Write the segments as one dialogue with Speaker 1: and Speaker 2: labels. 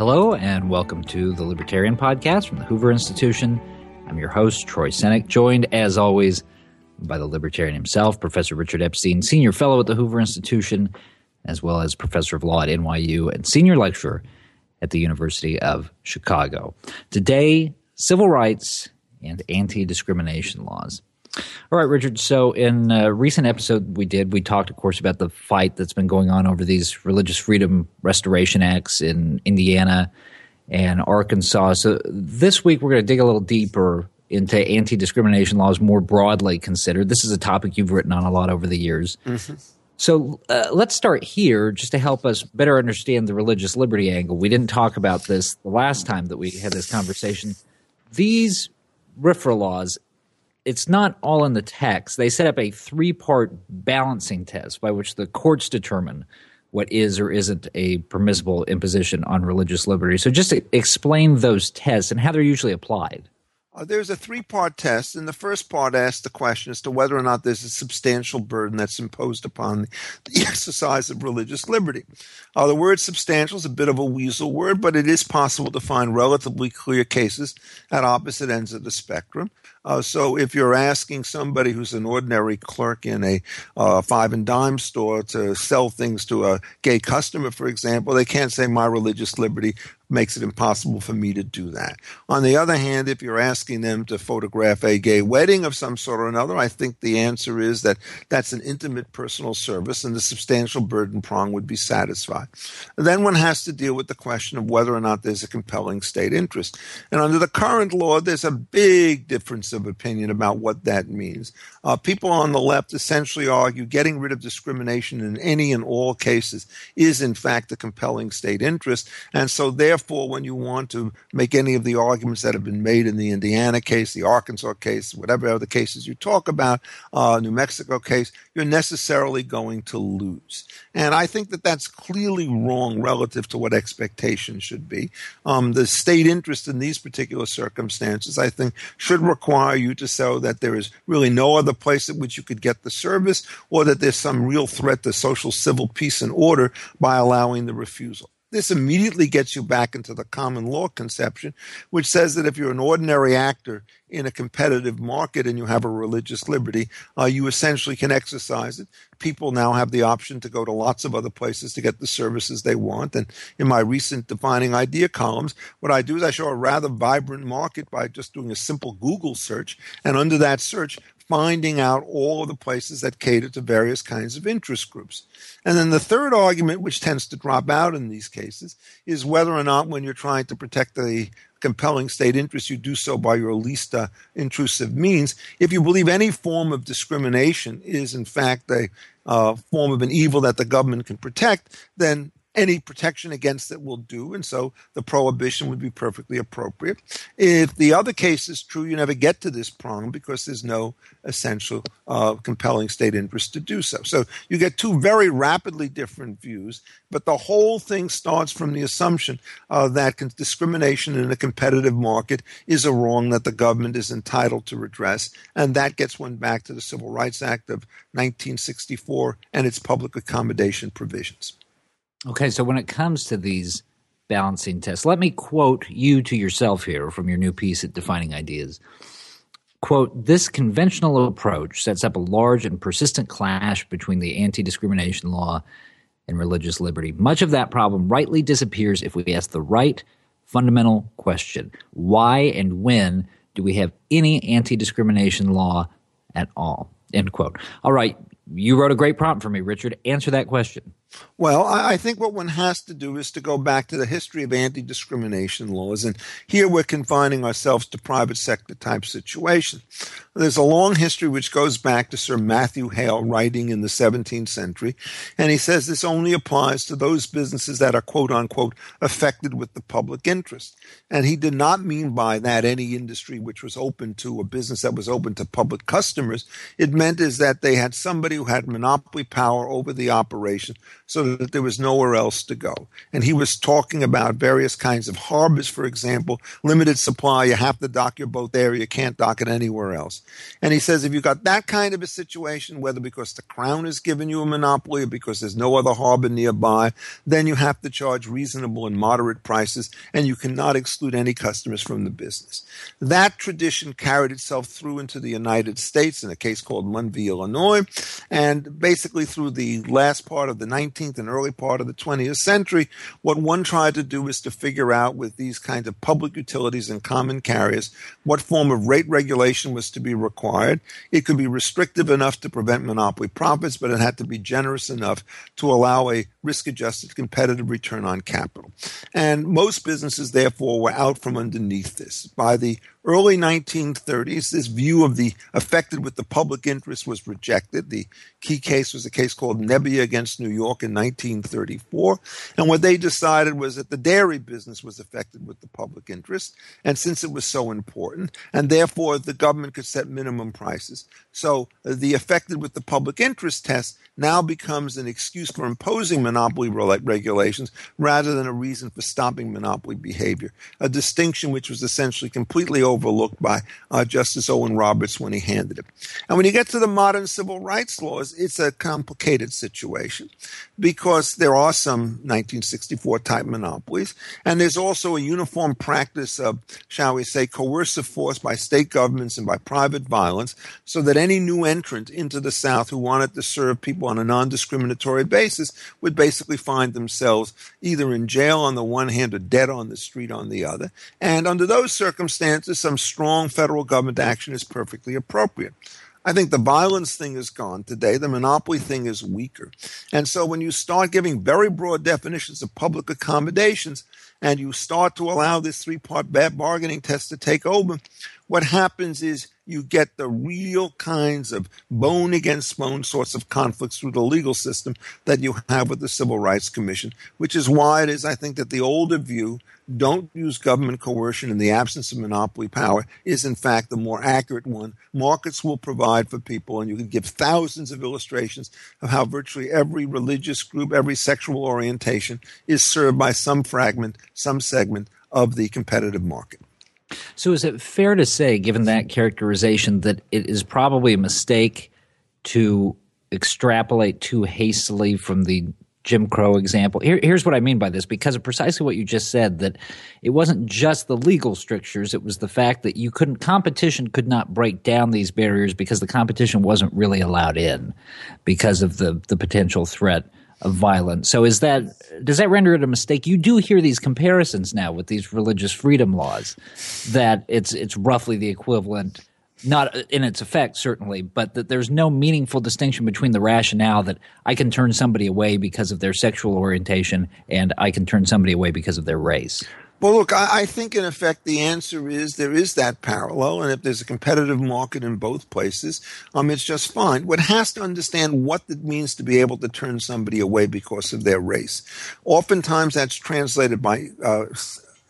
Speaker 1: Hello, and welcome to the Libertarian Podcast from the Hoover Institution. I'm your host, Troy Senik, joined, as always, by the Libertarian himself, Professor Richard Epstein, Senior Fellow at the Hoover Institution, as well as Professor of Law at NYU and Senior Lecturer at the University of Chicago. Today, civil rights and anti discrimination laws. All right, Richard. So, in a recent episode we did, we talked, of course, about the fight that's been going on over these religious freedom restoration acts in Indiana and Arkansas. So, this week we're going to dig a little deeper into anti discrimination laws more broadly considered. This is a topic you've written on a lot over the years. Mm-hmm. So, uh, let's start here just to help us better understand the religious liberty angle. We didn't talk about this the last time that we had this conversation. These RFRA laws it's not all in the text. They set up a three part balancing test by which the courts determine what is or isn't a permissible imposition on religious liberty. So just explain those tests and how they're usually applied.
Speaker 2: Uh, there's a three part test, and the first part asks the question as to whether or not there's a substantial burden that's imposed upon the exercise of religious liberty. Uh, the word substantial is a bit of a weasel word, but it is possible to find relatively clear cases at opposite ends of the spectrum. Uh, so if you're asking somebody who's an ordinary clerk in a uh, five and dime store to sell things to a gay customer, for example, they can't say my religious liberty makes it impossible for me to do that. On the other hand, if you're asking them to photograph a gay wedding of some sort or another, I think the answer is that that's an intimate personal service and the substantial burden prong would be satisfied. And then one has to deal with the question of whether or not there's a compelling state interest. And under the current law, there's a big difference of opinion about what that means. Uh, people on the left essentially argue getting rid of discrimination in any and all cases is in fact a compelling state interest. And so therefore, when you want to make any of the arguments that have been made in the Indiana case, the Arkansas case, whatever other cases you talk about, uh, New Mexico case, you're necessarily going to lose. And I think that that's clearly wrong relative to what expectations should be. Um, the state interest in these particular circumstances, I think, should require you to show that there is really no other place at which you could get the service or that there's some real threat to social civil peace and order by allowing the refusal. This immediately gets you back into the common law conception, which says that if you're an ordinary actor in a competitive market and you have a religious liberty, uh, you essentially can exercise it. People now have the option to go to lots of other places to get the services they want. And in my recent defining idea columns, what I do is I show a rather vibrant market by just doing a simple Google search. And under that search, finding out all of the places that cater to various kinds of interest groups. And then the third argument, which tends to drop out in these cases, is whether or not when you're trying to protect the compelling state interest, you do so by your least uh, intrusive means. If you believe any form of discrimination is in fact a uh, form of an evil that the government can protect, then any protection against it will do, and so the prohibition would be perfectly appropriate. If the other case is true, you never get to this problem because there's no essential uh, compelling state interest to do so. So you get two very rapidly different views, but the whole thing starts from the assumption uh, that discrimination in a competitive market is a wrong that the government is entitled to redress, and that gets one back to the Civil Rights Act of 1964 and its public accommodation provisions.
Speaker 1: Okay, so when it comes to these balancing tests, let me quote you to yourself here from your new piece at Defining Ideas. Quote, this conventional approach sets up a large and persistent clash between the anti discrimination law and religious liberty. Much of that problem rightly disappears if we ask the right fundamental question why and when do we have any anti discrimination law at all? End quote. All right, you wrote a great prompt for me, Richard. Answer that question.
Speaker 2: Well, I think what one has to do is to go back to the history of anti discrimination laws. And here we're confining ourselves to private sector type situations. There's a long history which goes back to Sir Matthew Hale writing in the 17th century. And he says this only applies to those businesses that are quote unquote affected with the public interest. And he did not mean by that any industry which was open to a business that was open to public customers. It meant is that they had somebody who had monopoly power over the operation so that there was nowhere else to go. And he was talking about various kinds of harbors, for example, limited supply. You have to dock your boat there. You can't dock it anywhere else. And he says if you've got that kind of a situation, whether because the crown has given you a monopoly or because there's no other harbor nearby, then you have to charge reasonable and moderate prices and you cannot exclude any customers from the business. That tradition carried itself through into the United States in a case called Munn v. Illinois. And basically through the last part of the 19th and early part of the 20th century, what one tried to do is to figure out with these kinds of public utilities and common carriers what form of rate regulation was to be required. It could be restrictive enough to prevent monopoly profits, but it had to be generous enough to allow a risk adjusted competitive return on capital. And most businesses, therefore, were out from underneath this. By the early 1930s, this view of the affected with the public interest was rejected. The key case was a case called Nebbia against New York in 1934. And what they decided was that the dairy business was affected with the public interest. And since it was so important, and therefore the government could set minimum prices. So the affected with the public interest test now becomes an excuse for imposing monopoly regulations rather than a reason for stopping monopoly behavior. A distinction which was essentially completely overlooked by uh, Justice Owen Roberts when he handed it. And when you get to the modern civil rights laws, it's a complicated situation because there are some 1964 type monopolies, and there's also a uniform practice of, shall we say, coercive force by state governments and by private violence, so that any new entrant into the South who wanted to serve people on a non discriminatory basis would basically find themselves either in jail on the one hand or dead on the street on the other. And under those circumstances, some strong federal government action is perfectly appropriate. I think the violence thing is gone today. The monopoly thing is weaker. And so when you start giving very broad definitions of public accommodations and you start to allow this three part bargaining test to take over, what happens is you get the real kinds of bone against bone sorts of conflicts through the legal system that you have with the Civil Rights Commission, which is why it is, I think, that the older view, don't use government coercion in the absence of monopoly power, is in fact the more accurate one. Markets will provide for people, and you can give thousands of illustrations of how virtually every religious group, every sexual orientation is served by some fragment, some segment of the competitive market.
Speaker 1: So, is it fair to say, given that characterization, that it is probably a mistake to extrapolate too hastily from the Jim Crow example? Here, here's what I mean by this because of precisely what you just said that it wasn't just the legal strictures, it was the fact that you couldn't, competition could not break down these barriers because the competition wasn't really allowed in because of the, the potential threat violence. So is that does that render it a mistake? You do hear these comparisons now with these religious freedom laws that it's it's roughly the equivalent not in its effect certainly, but that there's no meaningful distinction between the rationale that I can turn somebody away because of their sexual orientation and I can turn somebody away because of their race.
Speaker 2: Well, look, I, I, think in effect the answer is there is that parallel, and if there's a competitive market in both places, um, it's just fine. One has to understand what it means to be able to turn somebody away because of their race. Oftentimes, that's translated by uh,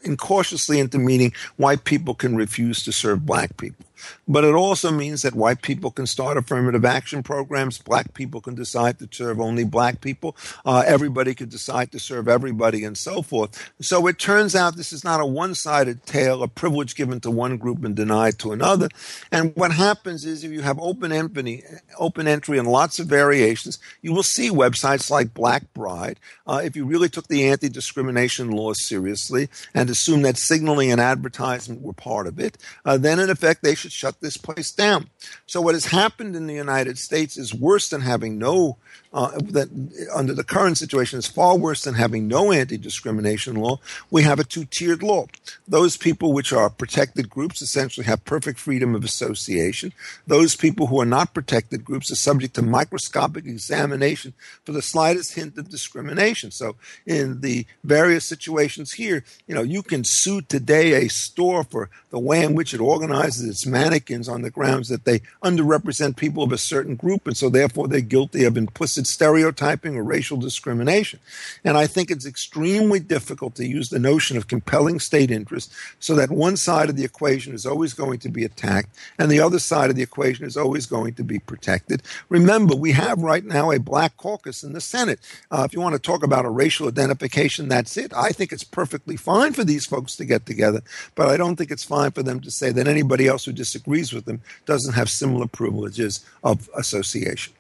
Speaker 2: incautiously into meaning white people can refuse to serve black people. But it also means that white people can start affirmative action programs. Black people can decide to serve only black people. Uh, everybody can decide to serve everybody and so forth. So it turns out this is not a one sided tale, a privilege given to one group and denied to another. And what happens is if you have open entry, open entry and lots of variations, you will see websites like Black Bride. Uh, if you really took the anti discrimination laws seriously and assumed that signaling and advertisement were part of it, uh, then in effect they should shut this place down. So what has happened in the United States is worse than having no uh, that under the current situation is far worse than having no anti-discrimination law. We have a two-tiered law. Those people which are protected groups essentially have perfect freedom of association. Those people who are not protected groups are subject to microscopic examination for the slightest hint of discrimination. So in the various situations here, you know, you can sue today a store for the way in which it organizes its mannequins on the grounds that they underrepresent people of a certain group, and so therefore they're guilty of implicit stereotyping or racial discrimination. And I think it's extremely difficult to use the notion of compelling state interest so that one side of the equation is always going to be attacked and the other side of the equation is always going to be protected. Remember, we have right now a black caucus in the Senate. Uh, if you want to talk about a racial identification, that's it. I think it's perfectly fine for these folks to get together, but I don't think it's fine for them to say that anybody else who disagrees with them doesn't have similar privileges of association.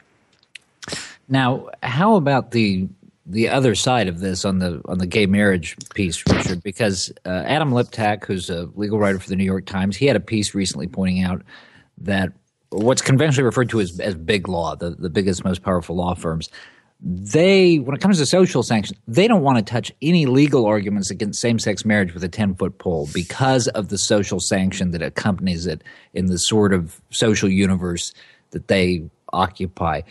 Speaker 1: Now, how about the the other side of this on the on the gay marriage piece, Richard? Because uh, Adam Liptak, who's a legal writer for the New York Times, he had a piece recently pointing out that what's conventionally referred to as, as big law, the, the biggest, most powerful law firms, they, when it comes to social sanctions, they don't want to touch any legal arguments against same sex marriage with a 10 foot pole because of the social sanction that accompanies it in the sort of social universe that they occupy.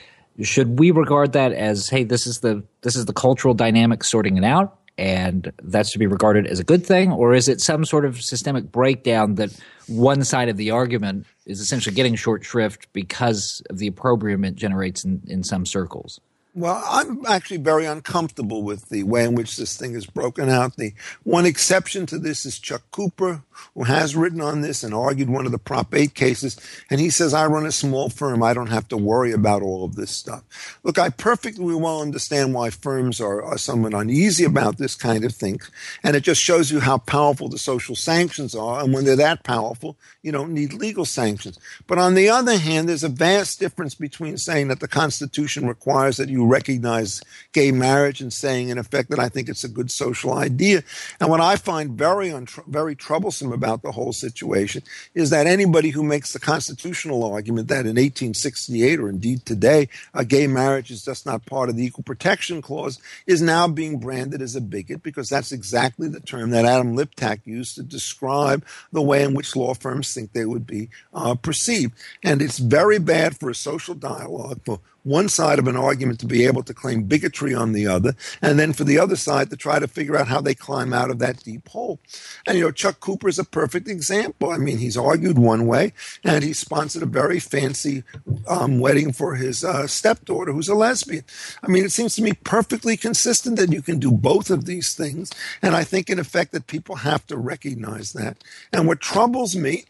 Speaker 1: Should we regard that as, hey, this is the this is the cultural dynamic sorting it out, and that's to be regarded as a good thing, or is it some sort of systemic breakdown that one side of the argument is essentially getting short shrift because of the opprobrium it generates in, in some circles?
Speaker 2: Well, I'm actually very uncomfortable with the way in which this thing is broken out. The one exception to this is Chuck Cooper, who has written on this and argued one of the Prop 8 cases. And he says, I run a small firm. I don't have to worry about all of this stuff. Look, I perfectly well understand why firms are, are somewhat uneasy about this kind of thing. And it just shows you how powerful the social sanctions are. And when they're that powerful, you don't need legal sanctions. But on the other hand, there's a vast difference between saying that the Constitution requires that you recognize gay marriage and saying, in effect, that I think it's a good social idea. And what I find very, untr- very troublesome about the whole situation is that anybody who makes the constitutional argument that in 1868 or indeed today, a gay marriage is just not part of the Equal Protection Clause is now being branded as a bigot because that's exactly the term that Adam Liptak used to describe the way in which law firms think they would be uh, perceived. And it's very bad for a social dialogue, for one side of an argument to be able to claim bigotry on the other, and then for the other side to try to figure out how they climb out of that deep hole. And, you know, Chuck Cooper is a perfect example. I mean, he's argued one way, and he sponsored a very fancy um, wedding for his uh, stepdaughter, who's a lesbian. I mean, it seems to me perfectly consistent that you can do both of these things. And I think, in effect, that people have to recognize that. And what troubles me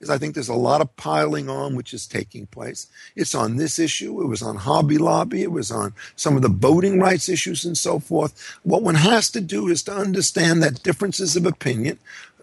Speaker 2: is I think there's a lot of piling on which is taking place. It's on this issue. It was on Hobby Lobby. It was on some of the voting rights issues and so forth. What one has to do is to understand that differences of opinion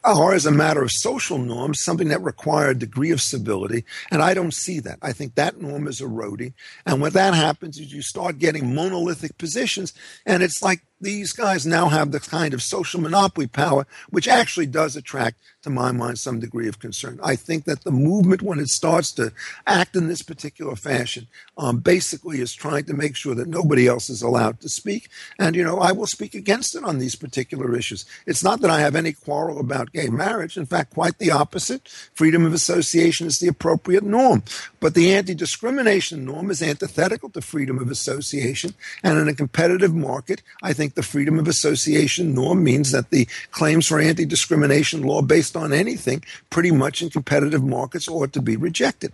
Speaker 2: are, as a matter of social norms, something that require a degree of civility. And I don't see that. I think that norm is eroding. And when that happens, is you start getting monolithic positions. And it's like these guys now have the kind of social monopoly power, which actually does attract, to my mind, some degree of concern. I think that the movement, when it starts to act in this particular fashion, um, basically is trying to make sure that nobody else is allowed to speak. And, you know, I will speak against it on these particular issues. It's not that I have any quarrel about gay marriage. In fact, quite the opposite. Freedom of association is the appropriate norm. But the anti discrimination norm is antithetical to freedom of association. And in a competitive market, I think the freedom of association norm means that the claims for anti discrimination law based on anything pretty much in competitive markets ought to be rejected.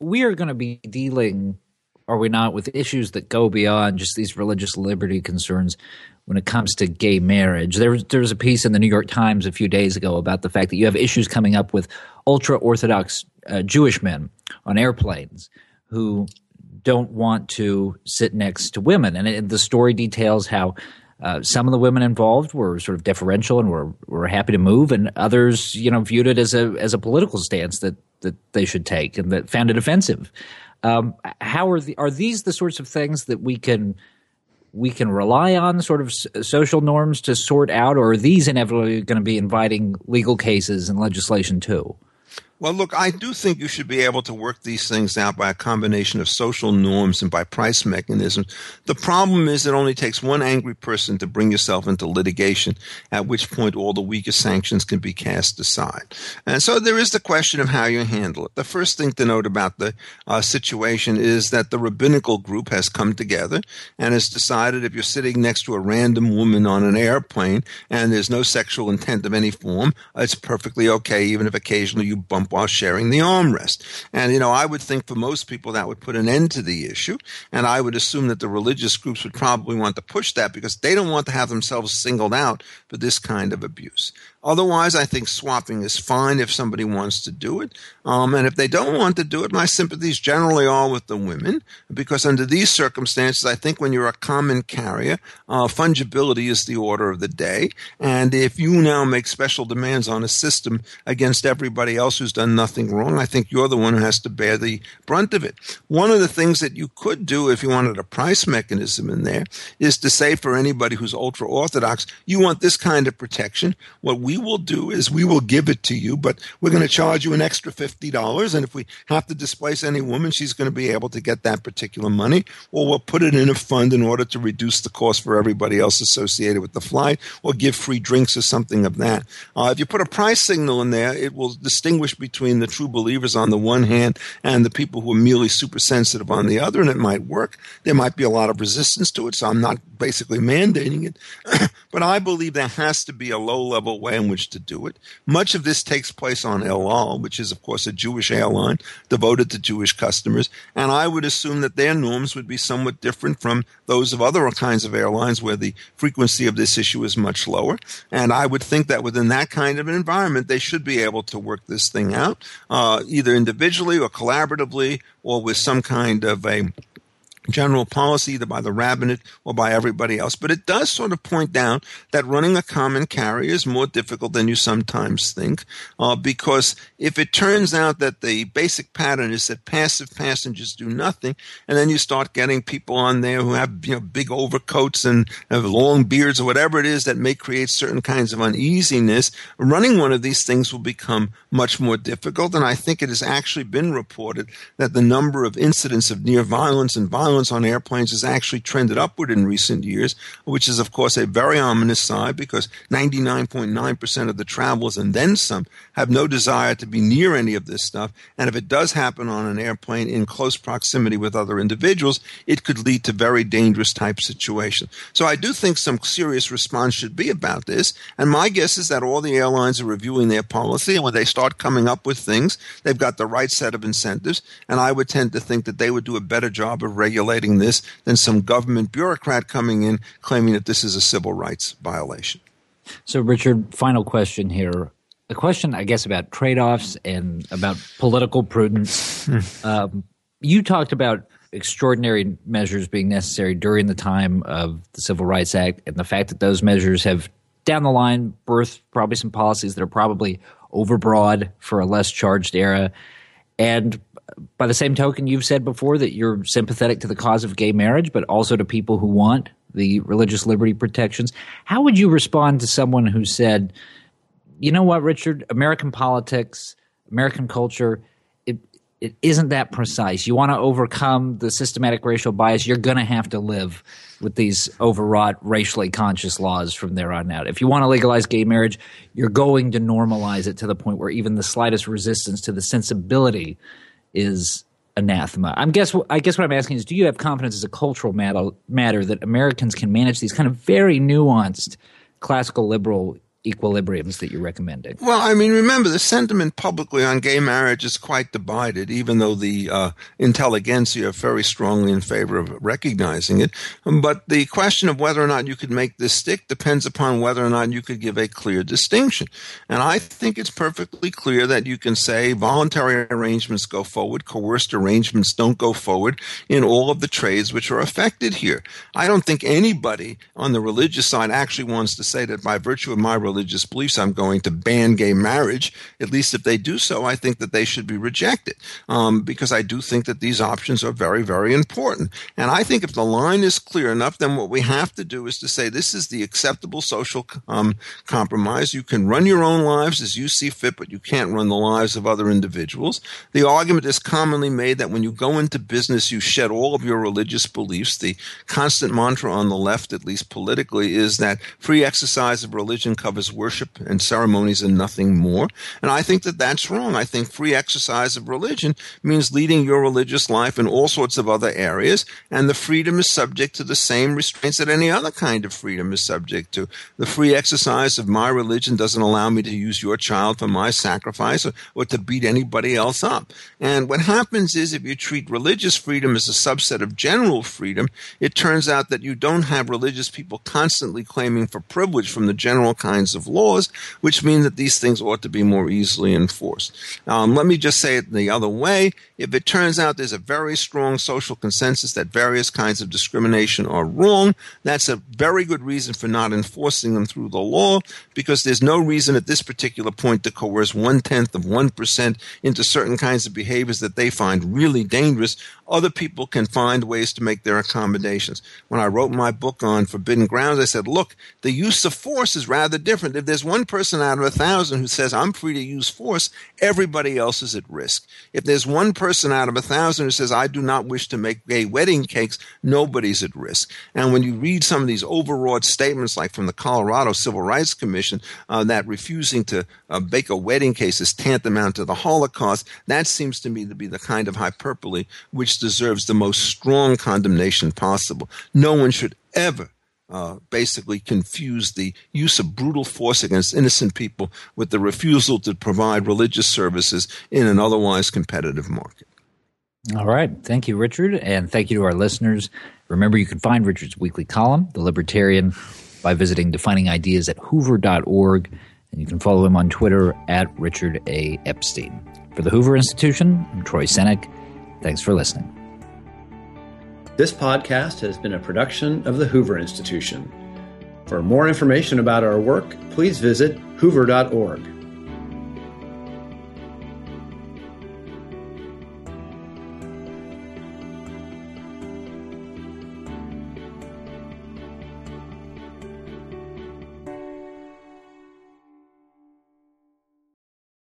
Speaker 1: We are going to be dealing, are we not, with issues that go beyond just these religious liberty concerns when it comes to gay marriage. There was, there was a piece in the New York Times a few days ago about the fact that you have issues coming up with ultra Orthodox uh, Jewish men on airplanes who don't want to sit next to women. And it, the story details how uh, some of the women involved were sort of deferential and were, were happy to move, and others, you know, viewed it as a as a political stance that that they should take and that found it offensive. Um, how are the are these the sorts of things that we can we can rely on sort of social norms to sort out, or are these inevitably going to be inviting legal cases and legislation too?
Speaker 2: Well, look, I do think you should be able to work these things out by a combination of social norms and by price mechanisms. The problem is it only takes one angry person to bring yourself into litigation, at which point all the weaker sanctions can be cast aside. And so there is the question of how you handle it. The first thing to note about the uh, situation is that the rabbinical group has come together and has decided if you're sitting next to a random woman on an airplane and there's no sexual intent of any form, it's perfectly okay, even if occasionally you bump while sharing the armrest. And, you know, I would think for most people that would put an end to the issue. And I would assume that the religious groups would probably want to push that because they don't want to have themselves singled out for this kind of abuse. Otherwise, I think swapping is fine if somebody wants to do it. Um, and if they don't want to do it, my sympathies generally are with the women because under these circumstances, I think when you're a common carrier, uh, fungibility is the order of the day. And if you now make special demands on a system against everybody else who's done nothing wrong, I think you're the one who has to bear the brunt of it. One of the things that you could do if you wanted a price mechanism in there is to say for anybody who's ultra orthodox, you want this kind of protection. What we we will do is we will give it to you, but we're going to charge you an extra $50. And if we have to displace any woman, she's going to be able to get that particular money, or we'll put it in a fund in order to reduce the cost for everybody else associated with the flight, or give free drinks or something of that. Uh, if you put a price signal in there, it will distinguish between the true believers on the one hand and the people who are merely super sensitive on the other, and it might work. There might be a lot of resistance to it, so I'm not basically mandating it. but I believe there has to be a low level way in which to do it. Much of this takes place on El Al, which is, of course, a Jewish airline devoted to Jewish customers. And I would assume that their norms would be somewhat different from those of other kinds of airlines where the frequency of this issue is much lower. And I would think that within that kind of an environment, they should be able to work this thing out, uh, either individually or collaboratively or with some kind of a general policy, either by the rabbinate or by everybody else. But it does sort of point down that running a common carrier is more difficult than you sometimes think, uh, because if it turns out that the basic pattern is that passive passengers do nothing, and then you start getting people on there who have you know big overcoats and have long beards or whatever it is that may create certain kinds of uneasiness, running one of these things will become much more difficult. And I think it has actually been reported that the number of incidents of near violence and violence violence on airplanes has actually trended upward in recent years, which is, of course, a very ominous sign because 99.9% of the travelers and then some have no desire to be near any of this stuff. And if it does happen on an airplane in close proximity with other individuals, it could lead to very dangerous type situations. So I do think some serious response should be about this. And my guess is that all the airlines are reviewing their policy. And when they start coming up with things, they've got the right set of incentives. And I would tend to think that they would do a better job of regulating regulating this than some government bureaucrat coming in claiming that this is a civil rights violation.
Speaker 1: So, Richard, final question here. A question, I guess, about trade offs and about political prudence. Hmm. um, you talked about extraordinary measures being necessary during the time of the Civil Rights Act and the fact that those measures have down the line birthed probably some policies that are probably overbroad for a less charged era. And by the same token, you've said before that you're sympathetic to the cause of gay marriage, but also to people who want the religious liberty protections. How would you respond to someone who said, you know what, Richard, American politics, American culture, it, it isn't that precise. You want to overcome the systematic racial bias, you're going to have to live with these overwrought, racially conscious laws from there on out. If you want to legalize gay marriage, you're going to normalize it to the point where even the slightest resistance to the sensibility is anathema. I'm guess I guess what I'm asking is, do you have confidence as a cultural matter, matter that Americans can manage these kind of very nuanced classical liberal equilibriums that you're recommending?
Speaker 2: Well, I mean, remember the sentiment publicly on gay marriage is quite divided, even though the uh, intelligentsia are very strongly in favor of recognizing it. But the question of whether or not you could make this stick depends upon whether or not you could give a clear distinction. And I think it's perfectly clear that you can say voluntary arrangements go forward, coerced arrangements don't go forward in all of the trades which are affected here. I don't think anybody on the religious side actually wants to say that by virtue of my religious beliefs, I'm going to ban gay marriage. At least if they do so, I think that they should be rejected um, because I do think that these options are very, very important. And I think if the line is clear enough, then what we have to do is to say this is the acceptable social um, compromise. You can run your own lives as you see fit, but you can't run the lives of other individuals. The argument is commonly made that when you go into business, you shed all of your religious beliefs. The constant mantra on the left, at least politically, is that free exercise of religion covers as worship and ceremonies and nothing more. And I think that that's wrong. I think free exercise of religion means leading your religious life in all sorts of other areas, and the freedom is subject to the same restraints that any other kind of freedom is subject to. The free exercise of my religion doesn't allow me to use your child for my sacrifice or, or to beat anybody else up. And what happens is if you treat religious freedom as a subset of general freedom, it turns out that you don't have religious people constantly claiming for privilege from the general kinds of laws, which mean that these things ought to be more easily enforced. Um, let me just say it the other way. If it turns out there's a very strong social consensus that various kinds of discrimination are wrong, that's a very good reason for not enforcing them through the law because there's no reason at this particular point to coerce one tenth of 1% into certain kinds of behaviors that they find really dangerous. Other people can find ways to make their accommodations. When I wrote my book on forbidden grounds, I said, look, the use of force is rather different. If there's one person out of a thousand who says, I'm free to use force, everybody else is at risk. If there's one person out of a thousand who says, I do not wish to make gay wedding cakes, nobody's at risk. And when you read some of these overwrought statements, like from the Colorado Civil Rights Commission, uh, that refusing to uh, bake a wedding cake is tantamount to the Holocaust, that seems to me to be the kind of hyperbole which deserves the most strong condemnation possible. No one should ever uh, basically confuse the use of brutal force against innocent people with the refusal to provide religious services in an otherwise competitive market.
Speaker 1: All right. Thank you, Richard. And thank you to our listeners. Remember, you can find Richard's weekly column, The Libertarian, by visiting defining ideas at hoover.org. And you can follow him on Twitter at Richard A. Epstein. For the Hoover Institution, I'm Troy Senik. Thanks for listening.
Speaker 3: This podcast has been a production of the Hoover Institution. For more information about our work, please visit hoover.org.